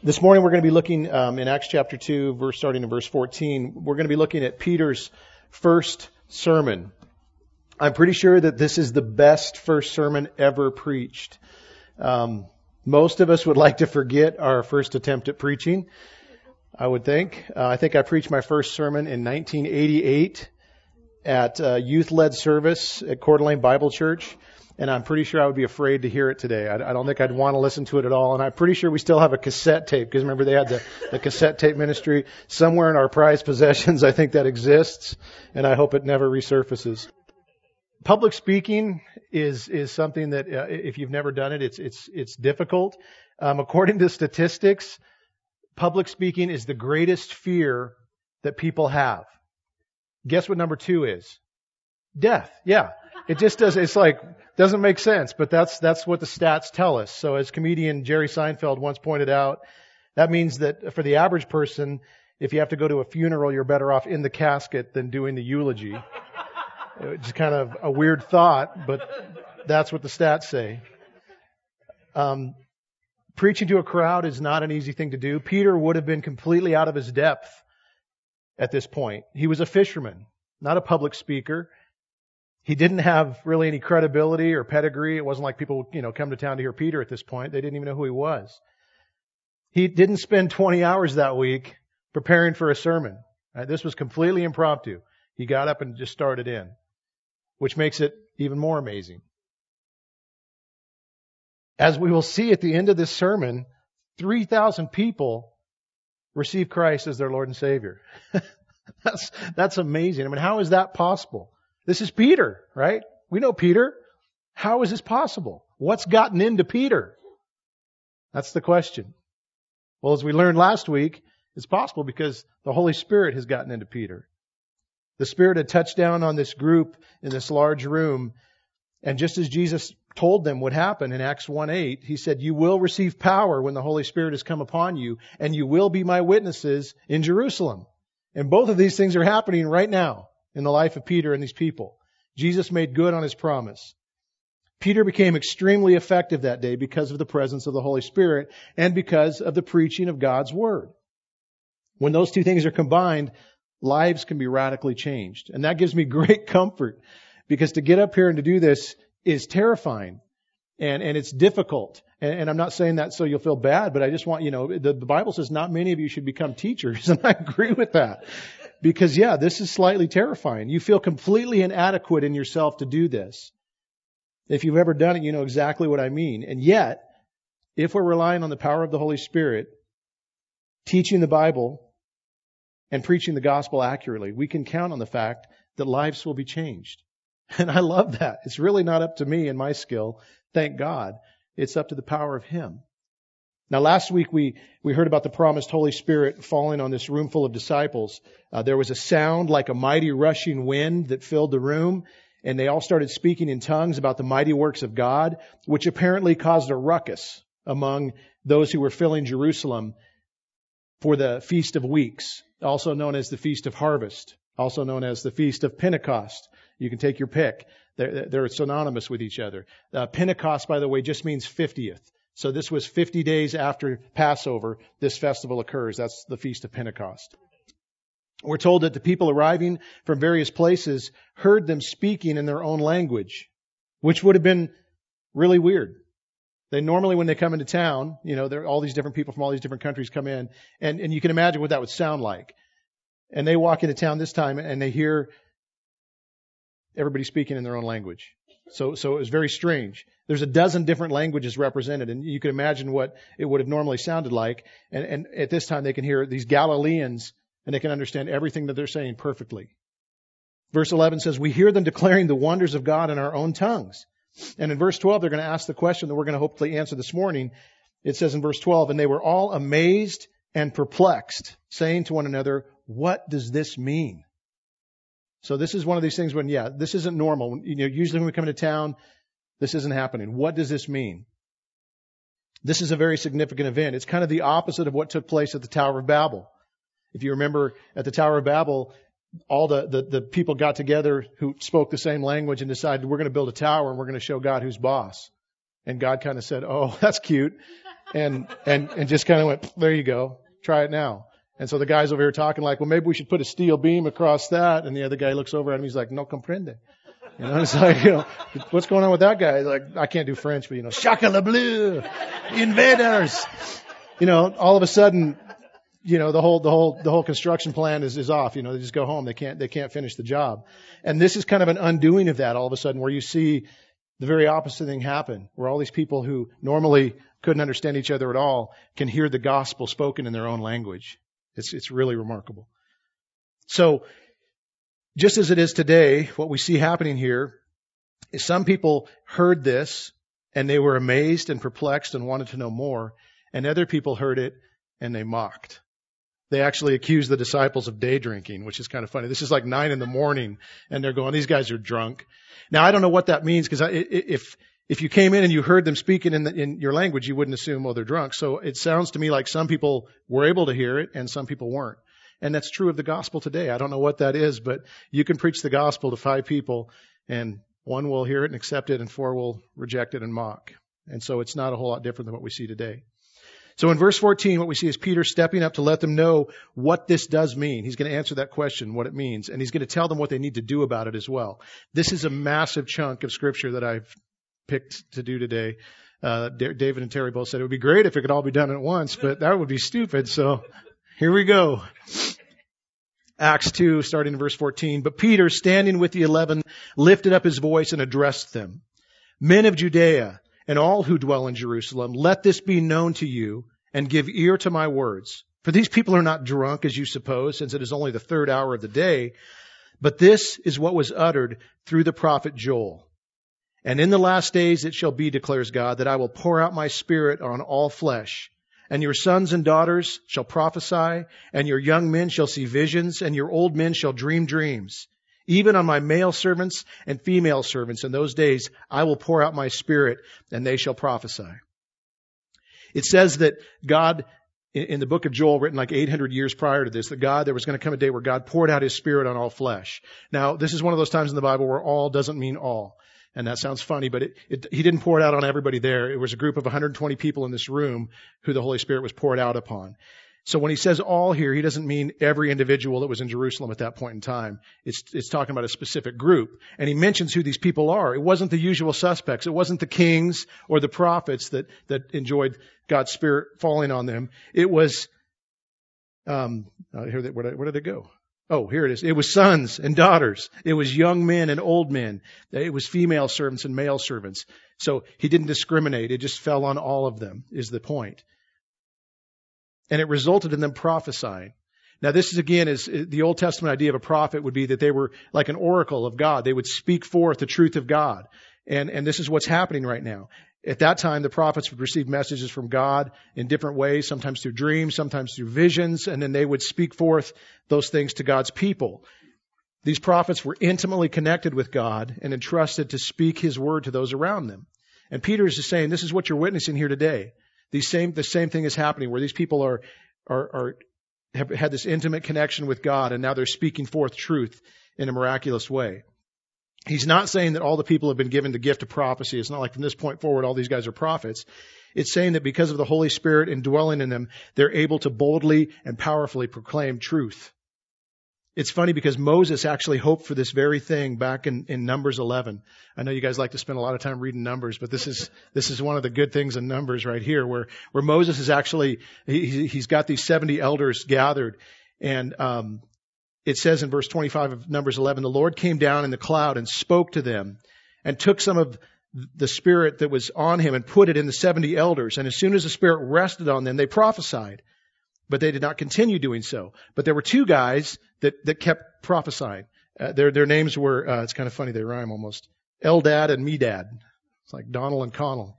This morning we're going to be looking um, in Acts chapter 2, verse starting in verse 14. We're going to be looking at Peter's first sermon. I'm pretty sure that this is the best first sermon ever preached. Um, most of us would like to forget our first attempt at preaching. I would think. Uh, I think I preached my first sermon in 1988 at a youth-led service at Coeur d'Alene Bible Church and I'm pretty sure I would be afraid to hear it today. I, I don't think I'd want to listen to it at all. And I'm pretty sure we still have a cassette tape because remember they had the, the cassette tape ministry somewhere in our prized possessions. I think that exists, and I hope it never resurfaces. Public speaking is is something that uh, if you've never done it, it's it's it's difficult. Um, according to statistics, public speaking is the greatest fear that people have. Guess what number two is? Death. Yeah. It just does, it's like, doesn't make sense, but that's, that's what the stats tell us. So as comedian Jerry Seinfeld once pointed out, that means that for the average person, if you have to go to a funeral, you're better off in the casket than doing the eulogy. It's kind of a weird thought, but that's what the stats say. Um, preaching to a crowd is not an easy thing to do. Peter would have been completely out of his depth at this point. He was a fisherman, not a public speaker. He didn't have really any credibility or pedigree. It wasn't like people, you know, come to town to hear Peter at this point. They didn't even know who he was. He didn't spend 20 hours that week preparing for a sermon. Right? This was completely impromptu. He got up and just started in, which makes it even more amazing. As we will see at the end of this sermon, 3,000 people receive Christ as their Lord and Savior. that's, that's amazing. I mean, how is that possible? This is Peter, right? We know Peter. How is this possible? What's gotten into Peter? That's the question. Well, as we learned last week, it's possible because the Holy Spirit has gotten into Peter. The Spirit had touched down on this group in this large room, and just as Jesus told them would happen in Acts 1 8, he said, You will receive power when the Holy Spirit has come upon you, and you will be my witnesses in Jerusalem. And both of these things are happening right now in the life of Peter and these people. Jesus made good on his promise. Peter became extremely effective that day because of the presence of the Holy Spirit and because of the preaching of God's Word. When those two things are combined, lives can be radically changed. And that gives me great comfort because to get up here and to do this is terrifying and, and it's difficult. And, and I'm not saying that so you'll feel bad, but I just want, you know, the, the Bible says not many of you should become teachers, and I agree with that. Because yeah, this is slightly terrifying. You feel completely inadequate in yourself to do this. If you've ever done it, you know exactly what I mean. And yet, if we're relying on the power of the Holy Spirit, teaching the Bible, and preaching the gospel accurately, we can count on the fact that lives will be changed. And I love that. It's really not up to me and my skill. Thank God. It's up to the power of Him. Now, last week we, we heard about the promised Holy Spirit falling on this room full of disciples. Uh, there was a sound like a mighty rushing wind that filled the room, and they all started speaking in tongues about the mighty works of God, which apparently caused a ruckus among those who were filling Jerusalem for the Feast of Weeks, also known as the Feast of Harvest, also known as the Feast of Pentecost. You can take your pick. They're, they're synonymous with each other. Uh, Pentecost, by the way, just means 50th. So this was 50 days after Passover. This festival occurs. That's the Feast of Pentecost. We're told that the people arriving from various places heard them speaking in their own language, which would have been really weird. They normally, when they come into town, you know, there all these different people from all these different countries come in, and, and you can imagine what that would sound like. And they walk into town this time and they hear everybody speaking in their own language. So, so it was very strange. There's a dozen different languages represented, and you can imagine what it would have normally sounded like. And, and at this time, they can hear these Galileans, and they can understand everything that they're saying perfectly. Verse 11 says, We hear them declaring the wonders of God in our own tongues. And in verse 12, they're going to ask the question that we're going to hopefully answer this morning. It says in verse 12, And they were all amazed and perplexed, saying to one another, What does this mean? So this is one of these things when, yeah, this isn't normal. You know, usually when we come into town, this isn't happening. What does this mean? This is a very significant event. It's kind of the opposite of what took place at the Tower of Babel. If you remember at the Tower of Babel, all the, the, the people got together who spoke the same language and decided we're going to build a tower and we're going to show God who's boss. And God kind of said, oh, that's cute. and, and, and just kind of went, there you go. Try it now. And so the guy's over here talking like, well, maybe we should put a steel beam across that. And the other guy looks over at him. He's like, no comprende. You know, it's like, you know, what's going on with that guy? Like, I can't do French, but you know, shaka la bleu, invaders. You know, all of a sudden, you know, the whole, the whole, the whole construction plan is, is off. You know, they just go home. They can't, they can't finish the job. And this is kind of an undoing of that all of a sudden where you see the very opposite thing happen, where all these people who normally couldn't understand each other at all can hear the gospel spoken in their own language. It's, it's really remarkable. So, just as it is today, what we see happening here is some people heard this and they were amazed and perplexed and wanted to know more, and other people heard it and they mocked. They actually accused the disciples of day drinking, which is kind of funny. This is like nine in the morning and they're going, these guys are drunk. Now I don't know what that means because if, if you came in and you heard them speaking in, the, in your language, you wouldn't assume, oh, they're drunk. So it sounds to me like some people were able to hear it and some people weren't. And that's true of the gospel today. I don't know what that is, but you can preach the gospel to five people and one will hear it and accept it and four will reject it and mock. And so it's not a whole lot different than what we see today. So in verse 14, what we see is Peter stepping up to let them know what this does mean. He's going to answer that question, what it means, and he's going to tell them what they need to do about it as well. This is a massive chunk of scripture that I've picked to do today. Uh, David and Terry both said it would be great if it could all be done at once, but that would be stupid. So here we go. Acts 2, starting in verse 14. But Peter, standing with the eleven, lifted up his voice and addressed them. Men of Judea, and all who dwell in Jerusalem, let this be known to you and give ear to my words. For these people are not drunk as you suppose, since it is only the third hour of the day, but this is what was uttered through the prophet Joel. And in the last days it shall be, declares God, that I will pour out my spirit on all flesh. And your sons and daughters shall prophesy, and your young men shall see visions, and your old men shall dream dreams. Even on my male servants and female servants in those days, I will pour out my spirit and they shall prophesy. It says that God, in the book of Joel, written like 800 years prior to this, that God, there was going to come a day where God poured out his spirit on all flesh. Now, this is one of those times in the Bible where all doesn't mean all. And that sounds funny, but it, it, he didn't pour it out on everybody there. It was a group of 120 people in this room who the Holy Spirit was poured out upon. So when he says all here, he doesn't mean every individual that was in Jerusalem at that point in time. It's, it's talking about a specific group. And he mentions who these people are. It wasn't the usual suspects. It wasn't the kings or the prophets that, that enjoyed God's Spirit falling on them. It was, um, uh, here, where did, where did it go? Oh, here it is. It was sons and daughters. It was young men and old men. It was female servants and male servants. So he didn't discriminate. It just fell on all of them, is the point. and it resulted in them prophesying. Now, this is again is uh, the Old Testament idea of a prophet would be that they were like an oracle of God. They would speak forth the truth of God. And, and this is what's happening right now. At that time, the prophets would receive messages from God in different ways, sometimes through dreams, sometimes through visions, and then they would speak forth those things to God's people. These prophets were intimately connected with God and entrusted to speak His word to those around them. And Peter is just saying, this is what you're witnessing here today. These same, the same thing is happening where these people are, are, are, have had this intimate connection with God and now they're speaking forth truth in a miraculous way. He's not saying that all the people have been given the gift of prophecy. It's not like from this point forward all these guys are prophets. It's saying that because of the Holy Spirit indwelling in them, they're able to boldly and powerfully proclaim truth. It's funny because Moses actually hoped for this very thing back in, in Numbers 11. I know you guys like to spend a lot of time reading Numbers, but this is, this is one of the good things in Numbers right here where, where Moses is actually, he, he's got these 70 elders gathered and, um, it says in verse 25 of Numbers 11, the Lord came down in the cloud and spoke to them and took some of the spirit that was on him and put it in the 70 elders. And as soon as the spirit rested on them, they prophesied but they did not continue doing so. But there were two guys that, that kept prophesying. Uh, their, their names were, uh, it's kind of funny, they rhyme almost. Eldad and Medad. It's like Donald and Connell.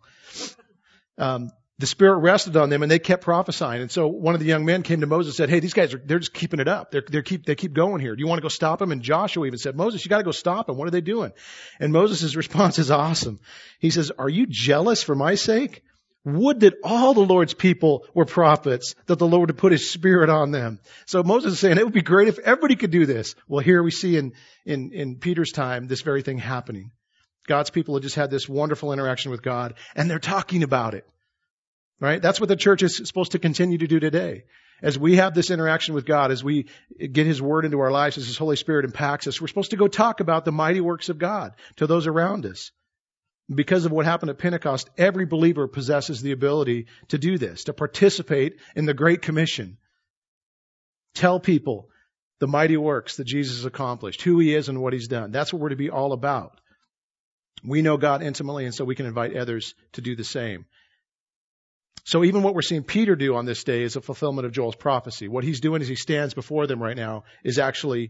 Um, the Spirit rested on them and they kept prophesying. And so one of the young men came to Moses and said, Hey, these guys are, they're just keeping it up. They're, they're keep, they keep going here. Do you want to go stop them? And Joshua even said, Moses, you got to go stop them. What are they doing? And Moses' response is awesome. He says, Are you jealous for my sake? Would that all the Lord's people were prophets, that the Lord would put his spirit on them. So Moses is saying it would be great if everybody could do this. Well, here we see in, in, in Peter's time this very thing happening. God's people have just had this wonderful interaction with God and they're talking about it. Right? That's what the church is supposed to continue to do today. As we have this interaction with God, as we get His Word into our lives, as His Holy Spirit impacts us, we're supposed to go talk about the mighty works of God to those around us. Because of what happened at Pentecost, every believer possesses the ability to do this, to participate in the Great Commission. Tell people the mighty works that Jesus accomplished, who He is and what He's done. That's what we're to be all about. We know God intimately, and so we can invite others to do the same. So even what we're seeing Peter do on this day is a fulfillment of Joel's prophecy. What he's doing as he stands before them right now is actually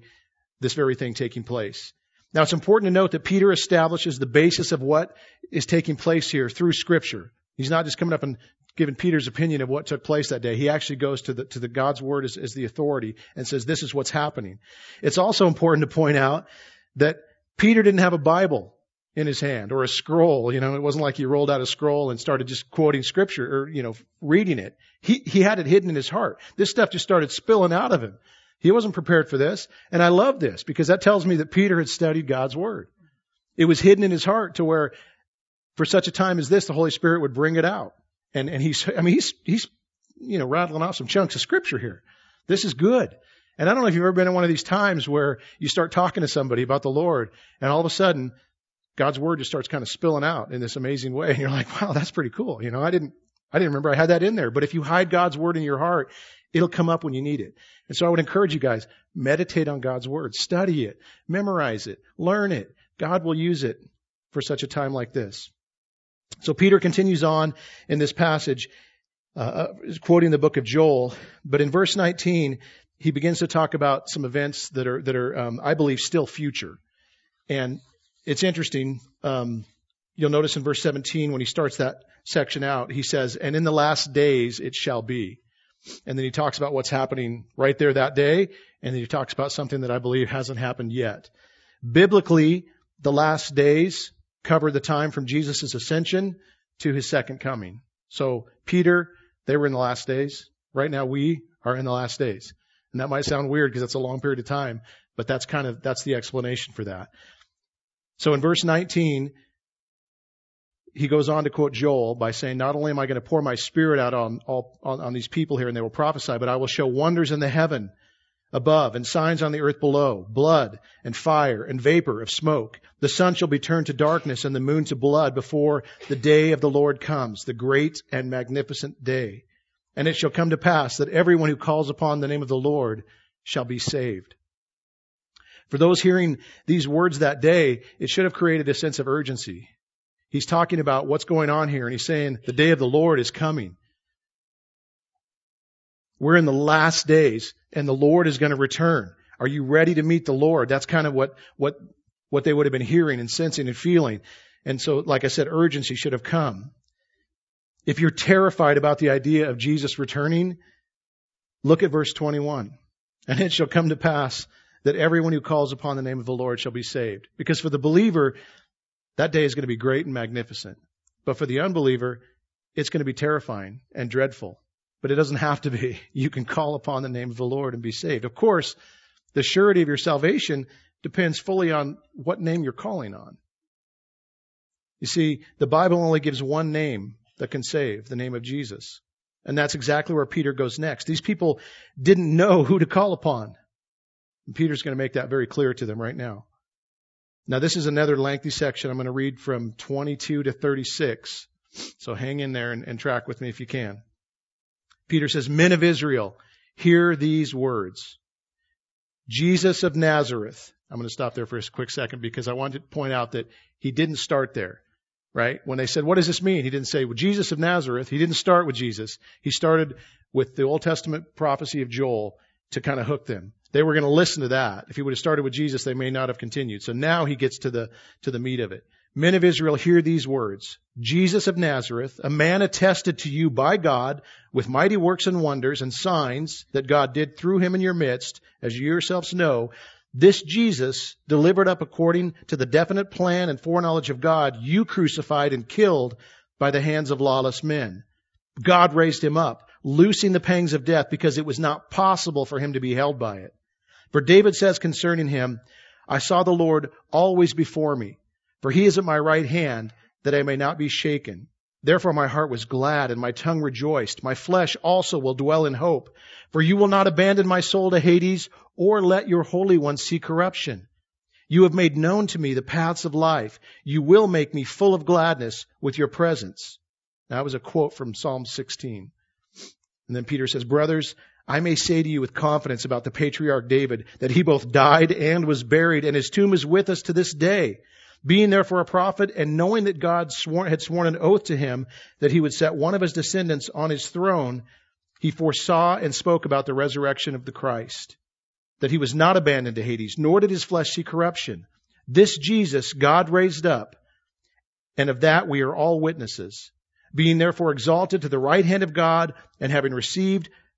this very thing taking place. Now it's important to note that Peter establishes the basis of what is taking place here through scripture. He's not just coming up and giving Peter's opinion of what took place that day. He actually goes to the, to the God's word as, as the authority and says, this is what's happening. It's also important to point out that Peter didn't have a Bible in his hand or a scroll. You know, it wasn't like he rolled out a scroll and started just quoting scripture or, you know, reading it. He, he had it hidden in his heart. This stuff just started spilling out of him. He wasn't prepared for this. And I love this because that tells me that Peter had studied God's word. It was hidden in his heart to where for such a time as this, the Holy Spirit would bring it out. And, and he's, I mean, he's, he's, you know, rattling off some chunks of scripture here. This is good. And I don't know if you've ever been in one of these times where you start talking to somebody about the Lord and all of a sudden God's word just starts kind of spilling out in this amazing way. And you're like, wow, that's pretty cool. You know, I didn't, I didn't remember I had that in there. But if you hide God's word in your heart, it'll come up when you need it. And so I would encourage you guys, meditate on God's word, study it, memorize it, learn it. God will use it for such a time like this. So Peter continues on in this passage, uh, uh quoting the book of Joel, but in verse 19, he begins to talk about some events that are that are, um, I believe, still future. And it's interesting. Um, you'll notice in verse 17 when he starts that section out, he says, "And in the last days it shall be." And then he talks about what's happening right there that day, and then he talks about something that I believe hasn't happened yet. Biblically, the last days cover the time from Jesus' ascension to his second coming. So Peter, they were in the last days. Right now we are in the last days. And that might sound weird because that's a long period of time, but that's kind of, that's the explanation for that. So in verse 19, he goes on to quote Joel by saying, Not only am I going to pour my spirit out on, all, on, on these people here and they will prophesy, but I will show wonders in the heaven above and signs on the earth below, blood and fire and vapor of smoke. The sun shall be turned to darkness and the moon to blood before the day of the Lord comes, the great and magnificent day. And it shall come to pass that everyone who calls upon the name of the Lord shall be saved. For those hearing these words that day, it should have created a sense of urgency. He's talking about what's going on here, and he's saying the day of the Lord is coming. We're in the last days, and the Lord is going to return. Are you ready to meet the Lord? That's kind of what, what, what they would have been hearing and sensing and feeling. And so, like I said, urgency should have come. If you're terrified about the idea of Jesus returning, look at verse 21. And it shall come to pass that everyone who calls upon the name of the Lord shall be saved. Because for the believer, that day is going to be great and magnificent. But for the unbeliever, it's going to be terrifying and dreadful. But it doesn't have to be. You can call upon the name of the Lord and be saved. Of course, the surety of your salvation depends fully on what name you're calling on. You see, the Bible only gives one name that can save, the name of Jesus. And that's exactly where Peter goes next. These people didn't know who to call upon. And Peter's going to make that very clear to them right now. Now, this is another lengthy section. I'm going to read from 22 to 36. So hang in there and, and track with me if you can. Peter says, Men of Israel, hear these words. Jesus of Nazareth. I'm going to stop there for a quick second because I want to point out that he didn't start there, right? When they said, What does this mean? He didn't say, Well, Jesus of Nazareth. He didn't start with Jesus. He started with the Old Testament prophecy of Joel to kind of hook them. They were going to listen to that. If he would have started with Jesus, they may not have continued. So now he gets to the, to the meat of it. Men of Israel, hear these words. Jesus of Nazareth, a man attested to you by God with mighty works and wonders and signs that God did through him in your midst, as you yourselves know, this Jesus, delivered up according to the definite plan and foreknowledge of God, you crucified and killed by the hands of lawless men. God raised him up, loosing the pangs of death because it was not possible for him to be held by it. For David says concerning him, I saw the Lord always before me, for he is at my right hand, that I may not be shaken. Therefore my heart was glad and my tongue rejoiced. My flesh also will dwell in hope. For you will not abandon my soul to Hades or let your Holy One see corruption. You have made known to me the paths of life. You will make me full of gladness with your presence. That was a quote from Psalm 16. And then Peter says, Brothers, I may say to you with confidence about the patriarch David that he both died and was buried, and his tomb is with us to this day. Being therefore a prophet, and knowing that God sworn, had sworn an oath to him that he would set one of his descendants on his throne, he foresaw and spoke about the resurrection of the Christ, that he was not abandoned to Hades, nor did his flesh see corruption. This Jesus God raised up, and of that we are all witnesses. Being therefore exalted to the right hand of God, and having received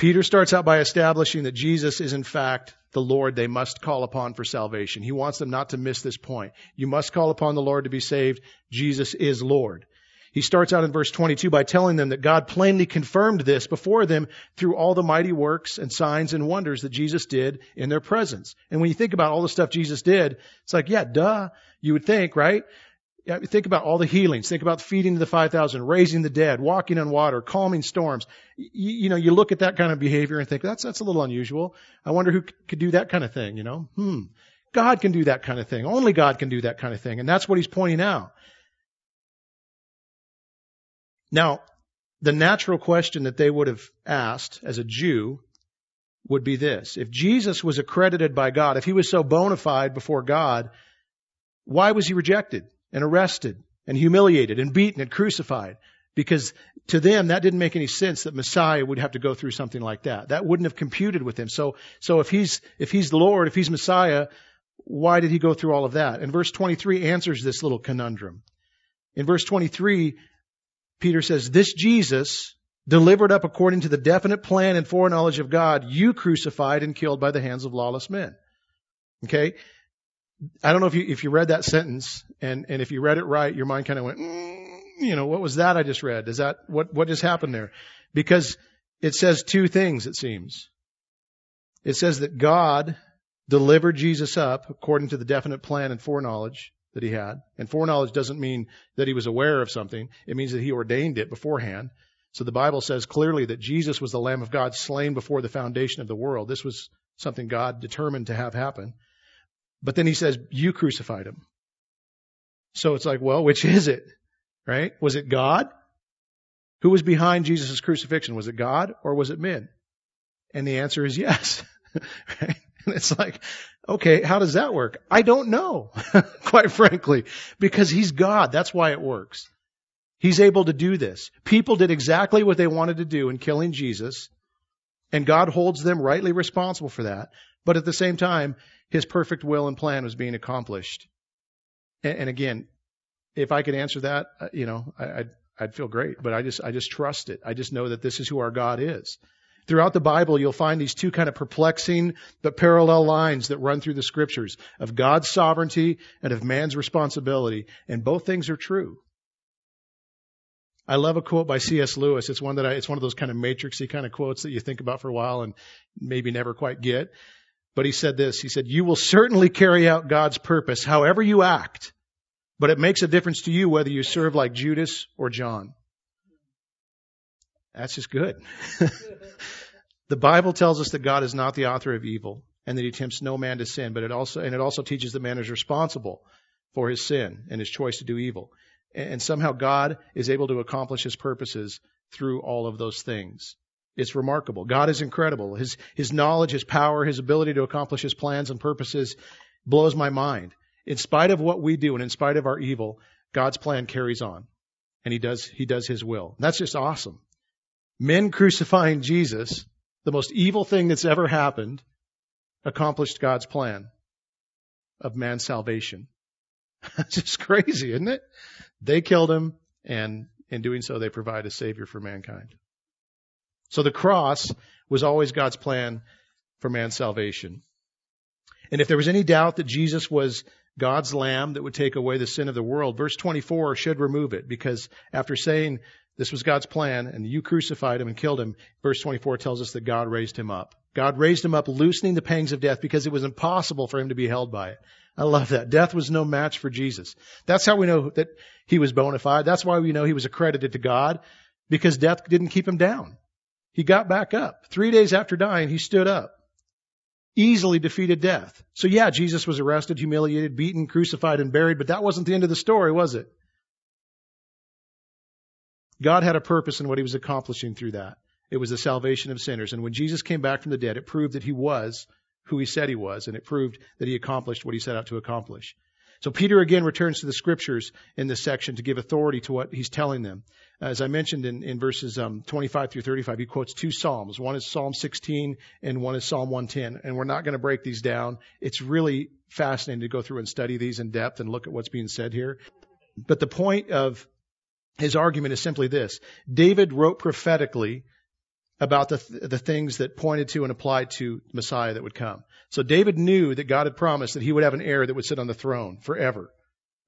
Peter starts out by establishing that Jesus is in fact the Lord they must call upon for salvation. He wants them not to miss this point. You must call upon the Lord to be saved. Jesus is Lord. He starts out in verse 22 by telling them that God plainly confirmed this before them through all the mighty works and signs and wonders that Jesus did in their presence. And when you think about all the stuff Jesus did, it's like, yeah, duh, you would think, right? Think about all the healings. Think about feeding the 5,000, raising the dead, walking on water, calming storms. You, you, know, you look at that kind of behavior and think, that's, that's a little unusual. I wonder who could do that kind of thing, you know? Hmm. God can do that kind of thing. Only God can do that kind of thing. And that's what he's pointing out. Now, the natural question that they would have asked as a Jew would be this. If Jesus was accredited by God, if he was so bona fide before God, why was he rejected? And arrested and humiliated and beaten and crucified. Because to them, that didn't make any sense that Messiah would have to go through something like that. That wouldn't have computed with them. So, so if he's, if he's the Lord, if he's Messiah, why did he go through all of that? And verse 23 answers this little conundrum. In verse 23, Peter says, this Jesus, delivered up according to the definite plan and foreknowledge of God, you crucified and killed by the hands of lawless men. Okay? I don't know if you if you read that sentence and and if you read it right, your mind kind of went, mm, you know, what was that I just read? Is that what what just happened there? Because it says two things. It seems. It says that God delivered Jesus up according to the definite plan and foreknowledge that he had. And foreknowledge doesn't mean that he was aware of something. It means that he ordained it beforehand. So the Bible says clearly that Jesus was the Lamb of God slain before the foundation of the world. This was something God determined to have happen. But then he says, You crucified him. So it's like, well, which is it? Right? Was it God? Who was behind Jesus' crucifixion? Was it God or was it men? And the answer is yes. And it's like, okay, how does that work? I don't know, quite frankly, because he's God. That's why it works. He's able to do this. People did exactly what they wanted to do in killing Jesus, and God holds them rightly responsible for that. But at the same time, his perfect will and plan was being accomplished. And, and again, if I could answer that, uh, you know, I, I'd, I'd feel great. But I just, I just trust it. I just know that this is who our God is. Throughout the Bible, you'll find these two kind of perplexing but parallel lines that run through the scriptures of God's sovereignty and of man's responsibility. And both things are true. I love a quote by C.S. Lewis. It's one that I, it's one of those kind of matrixy kind of quotes that you think about for a while and maybe never quite get. But he said this, he said, you will certainly carry out God's purpose however you act, but it makes a difference to you whether you serve like Judas or John. That's just good. the Bible tells us that God is not the author of evil and that he tempts no man to sin, but it also, and it also teaches that man is responsible for his sin and his choice to do evil. And somehow God is able to accomplish his purposes through all of those things. It's remarkable. God is incredible. His, his knowledge, His power, His ability to accomplish His plans and purposes blows my mind. In spite of what we do and in spite of our evil, God's plan carries on. And He does, He does His will. That's just awesome. Men crucifying Jesus, the most evil thing that's ever happened, accomplished God's plan of man's salvation. That's just crazy, isn't it? They killed him, and in doing so, they provide a savior for mankind. So the cross was always God's plan for man's salvation. And if there was any doubt that Jesus was God's lamb that would take away the sin of the world, verse 24 should remove it because after saying this was God's plan and you crucified him and killed him, verse 24 tells us that God raised him up. God raised him up, loosening the pangs of death because it was impossible for him to be held by it. I love that. Death was no match for Jesus. That's how we know that he was bona fide. That's why we know he was accredited to God because death didn't keep him down. He got back up. Three days after dying, he stood up. Easily defeated death. So yeah, Jesus was arrested, humiliated, beaten, crucified, and buried, but that wasn't the end of the story, was it? God had a purpose in what he was accomplishing through that. It was the salvation of sinners. And when Jesus came back from the dead, it proved that he was who he said he was, and it proved that he accomplished what he set out to accomplish. So Peter again returns to the scriptures in this section to give authority to what he's telling them. As I mentioned in, in verses um, 25 through 35, he quotes two psalms. One is Psalm 16 and one is Psalm 110. And we're not going to break these down. It's really fascinating to go through and study these in depth and look at what's being said here. But the point of his argument is simply this. David wrote prophetically about the, th- the things that pointed to and applied to Messiah that would come. So David knew that God had promised that he would have an heir that would sit on the throne forever,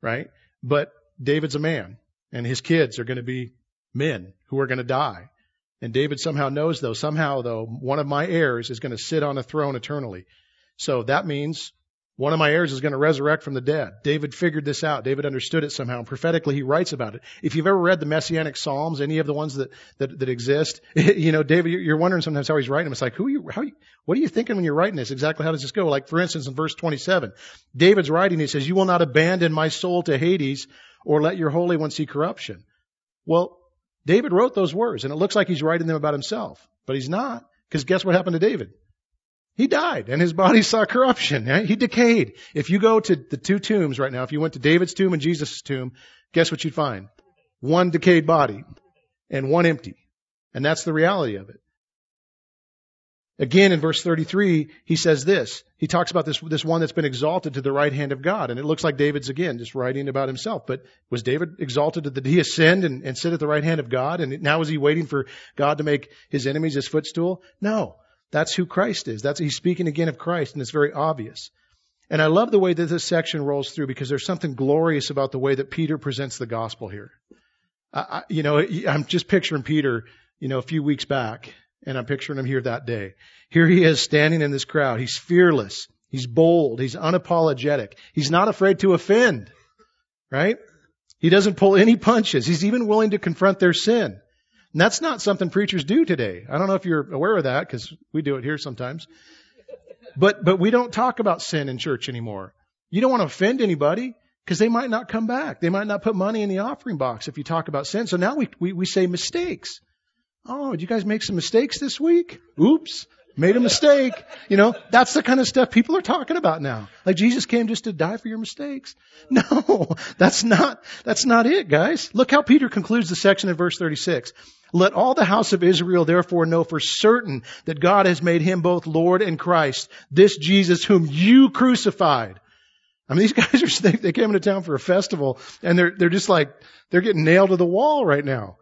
right? But David's a man and his kids are going to be men who are going to die. And David somehow knows though, somehow though, one of my heirs is going to sit on a throne eternally. So that means one of my heirs is going to resurrect from the dead. David figured this out. David understood it somehow. And prophetically, he writes about it. If you've ever read the Messianic Psalms, any of the ones that, that, that exist, you know, David, you're wondering sometimes how he's writing them. It's like, who are you, how, what are you thinking when you're writing this? Exactly how does this go? Like, for instance, in verse 27, David's writing, he says, you will not abandon my soul to Hades or let your Holy One see corruption. Well, David wrote those words and it looks like he's writing them about himself, but he's not. Because guess what happened to David? He died and his body saw corruption. Right? He decayed. If you go to the two tombs right now, if you went to David's tomb and Jesus' tomb, guess what you'd find? One decayed body and one empty. And that's the reality of it. Again, in verse 33, he says this. He talks about this, this one that's been exalted to the right hand of God. And it looks like David's again just writing about himself. But was David exalted? Did he ascend and, and sit at the right hand of God? And now is he waiting for God to make his enemies his footstool? No. That's who Christ is. That's, he's speaking again of Christ, and it's very obvious. And I love the way that this section rolls through because there's something glorious about the way that Peter presents the gospel here. I, you know, I'm just picturing Peter, you know, a few weeks back, and I'm picturing him here that day. Here he is standing in this crowd. He's fearless. He's bold. He's unapologetic. He's not afraid to offend, right? He doesn't pull any punches. He's even willing to confront their sin. And that's not something preachers do today. I don't know if you're aware of that because we do it here sometimes. But, but we don't talk about sin in church anymore. You don't want to offend anybody because they might not come back. They might not put money in the offering box if you talk about sin. So now we, we, we say mistakes. Oh, did you guys make some mistakes this week? Oops. Made a mistake. You know, that's the kind of stuff people are talking about now. Like Jesus came just to die for your mistakes. No, that's not, that's not it, guys. Look how Peter concludes the section in verse 36. Let all the house of Israel therefore know for certain that God has made him both Lord and Christ, this Jesus whom you crucified. I mean, these guys are, they, they came into town for a festival and they're, they're just like, they're getting nailed to the wall right now.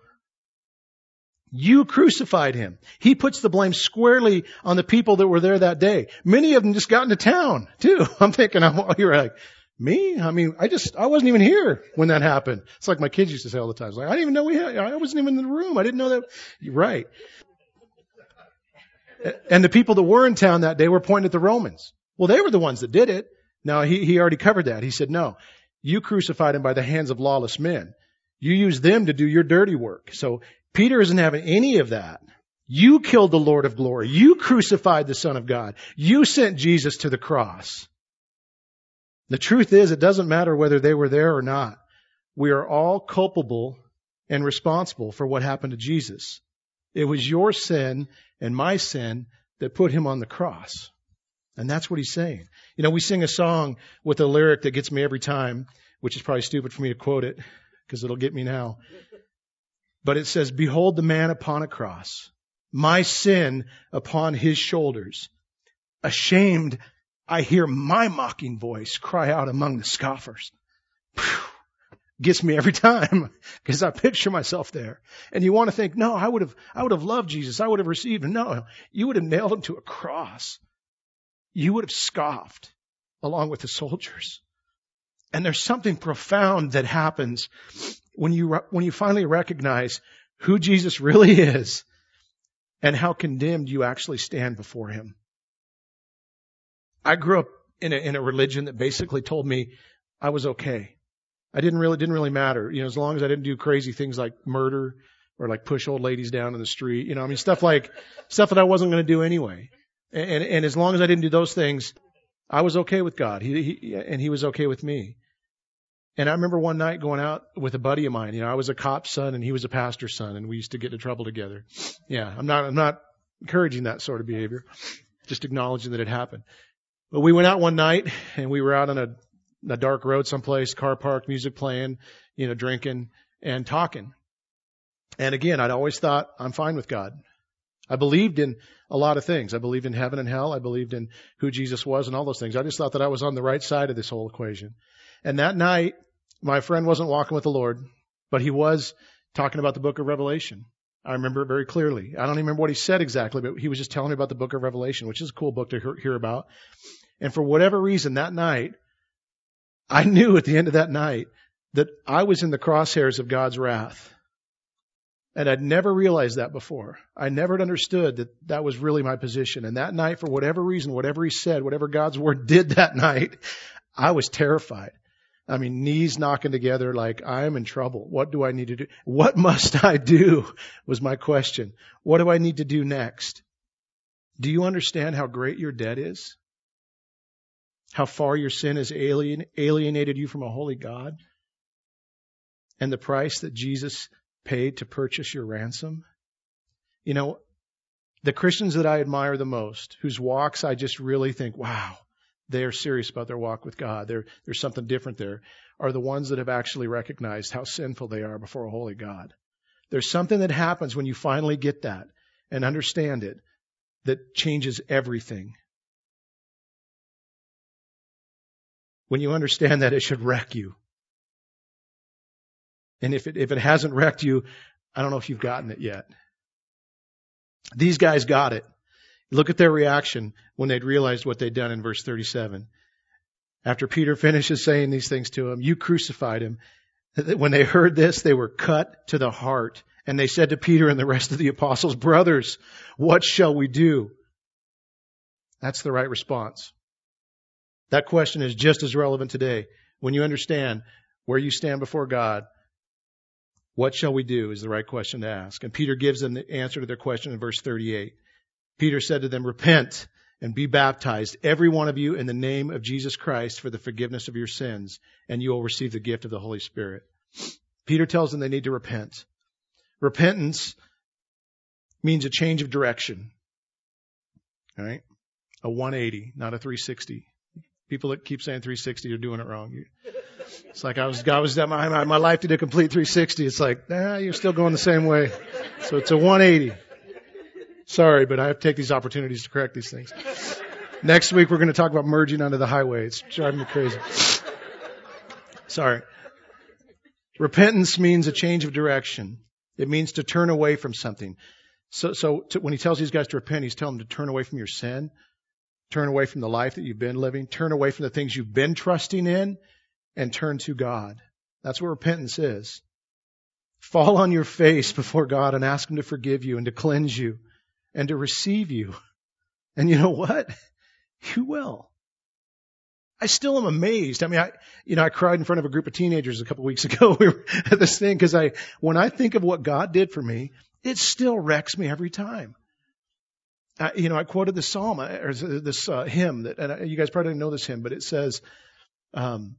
You crucified him. He puts the blame squarely on the people that were there that day. Many of them just got into town too. I'm thinking, you're like, me? I mean, I just, I wasn't even here when that happened. It's like my kids used to say all the time. It's like, I didn't even know we had, I wasn't even in the room. I didn't know that. You're right. And the people that were in town that day were pointing at the Romans. Well, they were the ones that did it. Now, he, he already covered that. He said, no, you crucified him by the hands of lawless men. You used them to do your dirty work. So Peter isn't having any of that. You killed the Lord of glory. You crucified the Son of God. You sent Jesus to the cross. The truth is, it doesn't matter whether they were there or not. We are all culpable and responsible for what happened to Jesus. It was your sin and my sin that put him on the cross. And that's what he's saying. You know, we sing a song with a lyric that gets me every time, which is probably stupid for me to quote it because it'll get me now. But it says, behold the man upon a cross, my sin upon his shoulders. Ashamed I hear my mocking voice cry out among the scoffers. gets me every time because I picture myself there. And you want to think, no, I would have, I would have loved Jesus. I would have received him. No, you would have nailed him to a cross. You would have scoffed along with the soldiers. And there's something profound that happens when you, when you finally recognize who Jesus really is and how condemned you actually stand before him. I grew up in a, in a religion that basically told me I was okay. I didn't really, didn't really matter. You know, as long as I didn't do crazy things like murder or like push old ladies down in the street, you know, I mean, stuff like, stuff that I wasn't going to do anyway. And, and as long as I didn't do those things, I was okay with God. He, he, and he was okay with me. And I remember one night going out with a buddy of mine. You know, I was a cop's son and he was a pastor's son and we used to get into trouble together. Yeah, I'm not, I'm not encouraging that sort of behavior. Just acknowledging that it happened. But we went out one night and we were out on a, a dark road someplace, car parked, music playing, you know, drinking and talking. And again, I'd always thought I'm fine with God. I believed in a lot of things. I believed in heaven and hell. I believed in who Jesus was and all those things. I just thought that I was on the right side of this whole equation. And that night, my friend wasn't walking with the Lord, but he was talking about the book of Revelation. I remember it very clearly. I don't even remember what he said exactly, but he was just telling me about the book of Revelation, which is a cool book to hear about. And for whatever reason, that night, I knew at the end of that night that I was in the crosshairs of God's wrath. And I'd never realized that before. I never had understood that that was really my position. And that night, for whatever reason, whatever he said, whatever God's word did that night, I was terrified. I mean, knees knocking together like I am in trouble. What do I need to do? What must I do? Was my question. What do I need to do next? Do you understand how great your debt is? How far your sin has alien, alienated you from a holy God? And the price that Jesus paid to purchase your ransom? You know, the Christians that I admire the most, whose walks I just really think, wow, they are serious about their walk with God. There, there's something different there, are the ones that have actually recognized how sinful they are before a holy God. There's something that happens when you finally get that and understand it that changes everything. When you understand that, it should wreck you. And if it, if it hasn't wrecked you, I don't know if you've gotten it yet. These guys got it. Look at their reaction when they'd realized what they'd done in verse 37. After Peter finishes saying these things to him, you crucified him. When they heard this, they were cut to the heart. And they said to Peter and the rest of the apostles, brothers, what shall we do? That's the right response. That question is just as relevant today. When you understand where you stand before God, what shall we do is the right question to ask. And Peter gives them the answer to their question in verse 38. Peter said to them, Repent and be baptized, every one of you, in the name of Jesus Christ for the forgiveness of your sins, and you will receive the gift of the Holy Spirit. Peter tells them they need to repent. Repentance means a change of direction. All right? A 180, not a 360. People that keep saying 360 are doing it wrong. It's like I was, God was, my, my life did a complete 360. It's like, nah, you're still going the same way. So it's a 180. Sorry, but I have to take these opportunities to correct these things. Next week we're going to talk about merging onto the highway. It's driving me crazy. Sorry. Repentance means a change of direction. It means to turn away from something. So, so to, when he tells these guys to repent, he's telling them to turn away from your sin, turn away from the life that you've been living, turn away from the things you've been trusting in, and turn to God. That's what repentance is. Fall on your face before God and ask Him to forgive you and to cleanse you and to receive you. And you know what? You will. I still am amazed. I mean, I, you know, I cried in front of a group of teenagers a couple of weeks ago. we were at this thing because I, when I think of what God did for me, it still wrecks me every time. I, you know, I quoted the psalm or this uh, hymn that, and you guys probably know this hymn, but it says, um,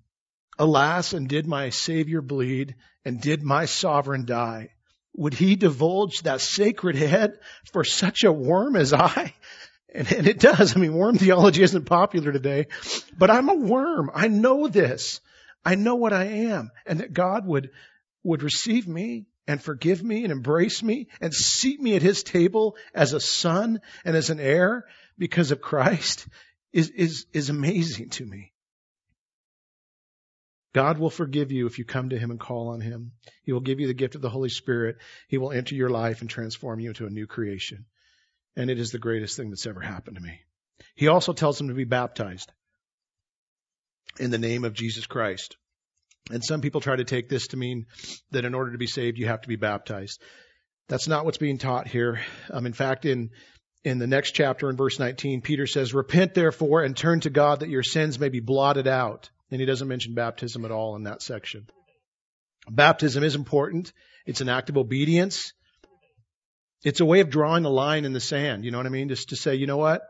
"Alas, and did my Savior bleed, and did my Sovereign die? Would he divulge that sacred head for such a worm as I? And, and, it does. I mean, worm theology isn't popular today, but I'm a worm. I know this. I know what I am and that God would, would receive me and forgive me and embrace me and seat me at his table as a son and as an heir because of Christ is, is, is amazing to me. God will forgive you if you come to Him and call on Him. He will give you the gift of the Holy Spirit. He will enter your life and transform you into a new creation. And it is the greatest thing that's ever happened to me. He also tells them to be baptized in the name of Jesus Christ. And some people try to take this to mean that in order to be saved, you have to be baptized. That's not what's being taught here. Um, in fact, in in the next chapter in verse 19, Peter says, Repent therefore and turn to God that your sins may be blotted out. And he doesn't mention baptism at all in that section. Baptism is important. It's an act of obedience. It's a way of drawing a line in the sand. You know what I mean? Just to say, you know what?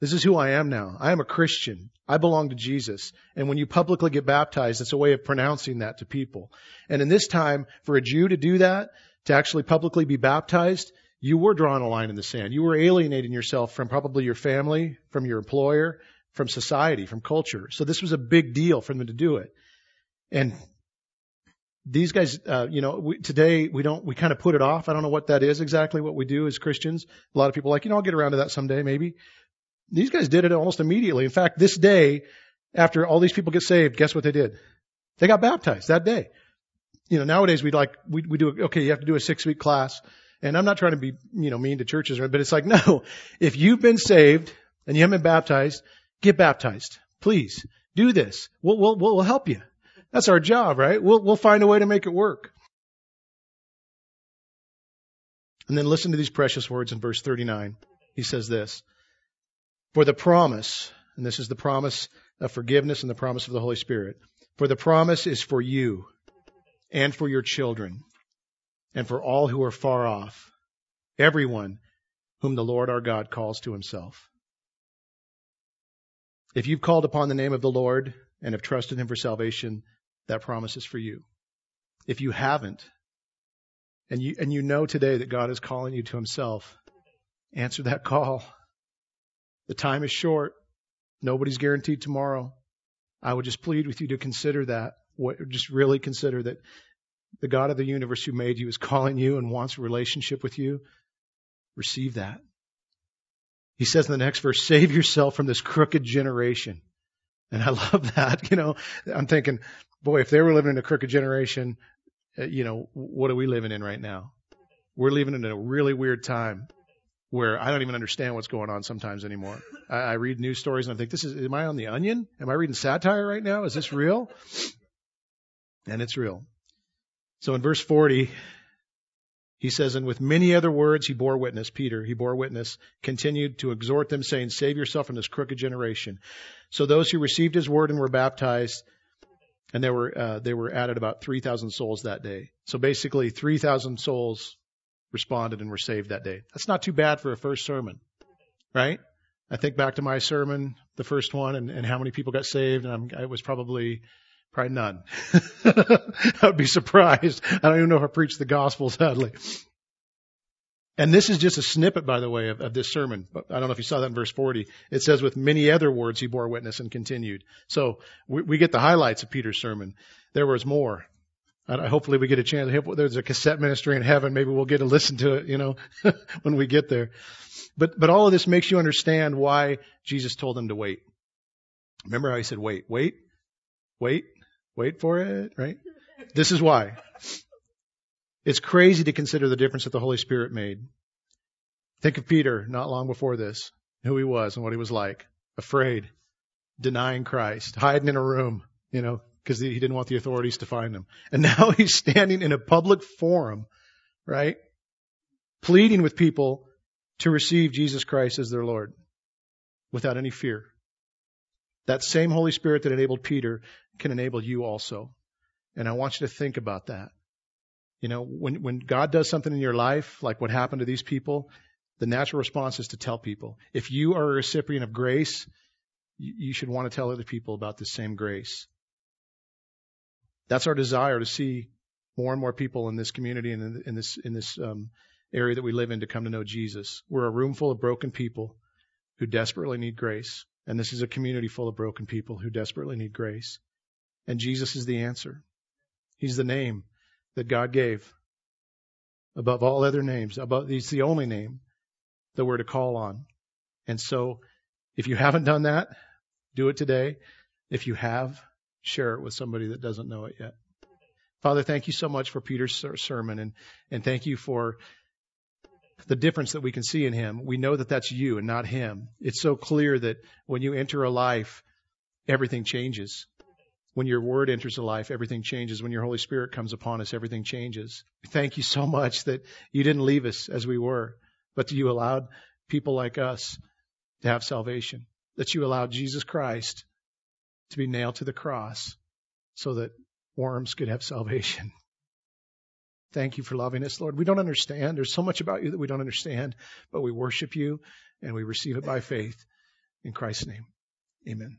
This is who I am now. I am a Christian. I belong to Jesus. And when you publicly get baptized, it's a way of pronouncing that to people. And in this time, for a Jew to do that, to actually publicly be baptized, you were drawing a line in the sand. You were alienating yourself from probably your family, from your employer, from society, from culture. So this was a big deal for them to do it. And these guys, uh, you know, we, today we don't, we kind of put it off. I don't know what that is exactly what we do as Christians. A lot of people are like, you know, I'll get around to that someday, maybe. These guys did it almost immediately. In fact, this day, after all these people get saved, guess what they did? They got baptized that day. You know, nowadays we'd like, we, we do, okay, you have to do a six week class. And I'm not trying to be, you know, mean to churches, but it's like, no, if you've been saved and you haven't been baptized, get baptized. Please do this. We'll, we'll, we'll help you. That's our job, right? We'll, we'll find a way to make it work. And then listen to these precious words in verse 39. He says this, for the promise, and this is the promise of forgiveness and the promise of the Holy Spirit, for the promise is for you and for your children and for all who are far off, everyone whom the Lord our God calls to himself. If you've called upon the name of the Lord and have trusted him for salvation, that promise is for you. If you haven't, and you, and you know today that God is calling you to himself, answer that call. The time is short. Nobody's guaranteed tomorrow. I would just plead with you to consider that. What, just really consider that the God of the universe who made you is calling you and wants a relationship with you. Receive that. He says in the next verse, save yourself from this crooked generation. And I love that. You know, I'm thinking, boy, if they were living in a crooked generation, uh, you know, what are we living in right now? We're living in a really weird time where I don't even understand what's going on sometimes anymore. I, I read news stories and I think, this is, am I on the onion? Am I reading satire right now? Is this real? And it's real. So in verse 40, he says, and with many other words he bore witness, Peter, he bore witness, continued to exhort them, saying, Save yourself from this crooked generation. So those who received his word and were baptized, and there were uh, they were added about 3,000 souls that day. So basically, 3,000 souls responded and were saved that day. That's not too bad for a first sermon, right? I think back to my sermon, the first one, and, and how many people got saved, and I'm, it was probably probably none. I would be surprised. I don't even know if I preached the gospel, sadly. And this is just a snippet, by the way, of, of, this sermon. But I don't know if you saw that in verse 40. It says, with many other words he bore witness and continued. So we, we get the highlights of Peter's sermon. There was more. Uh, hopefully we get a chance. There's a cassette ministry in heaven. Maybe we'll get to listen to it, you know, when we get there. But, but all of this makes you understand why Jesus told them to wait. Remember how he said, wait, wait, wait, wait for it, right? This is why. It's crazy to consider the difference that the Holy Spirit made. Think of Peter not long before this, who he was and what he was like. Afraid, denying Christ, hiding in a room, you know, because he didn't want the authorities to find him. And now he's standing in a public forum, right? Pleading with people to receive Jesus Christ as their Lord without any fear. That same Holy Spirit that enabled Peter can enable you also. And I want you to think about that. You know, when, when God does something in your life, like what happened to these people, the natural response is to tell people. If you are a recipient of grace, you, you should want to tell other people about the same grace. That's our desire to see more and more people in this community and in, in this in this um, area that we live in to come to know Jesus. We're a room full of broken people who desperately need grace, and this is a community full of broken people who desperately need grace. And Jesus is the answer. He's the name that God gave above all other names. Above, he's the only name that we're to call on. And so, if you haven't done that, do it today. If you have, share it with somebody that doesn't know it yet. Father, thank you so much for Peter's sermon and, and thank you for the difference that we can see in him. We know that that's you and not him. It's so clear that when you enter a life, everything changes. When your word enters a life, everything changes. When your Holy Spirit comes upon us, everything changes. Thank you so much that you didn't leave us as we were, but that you allowed people like us to have salvation. That you allowed Jesus Christ to be nailed to the cross so that worms could have salvation. Thank you for loving us, Lord. We don't understand. There's so much about you that we don't understand, but we worship you and we receive it by faith. In Christ's name, amen.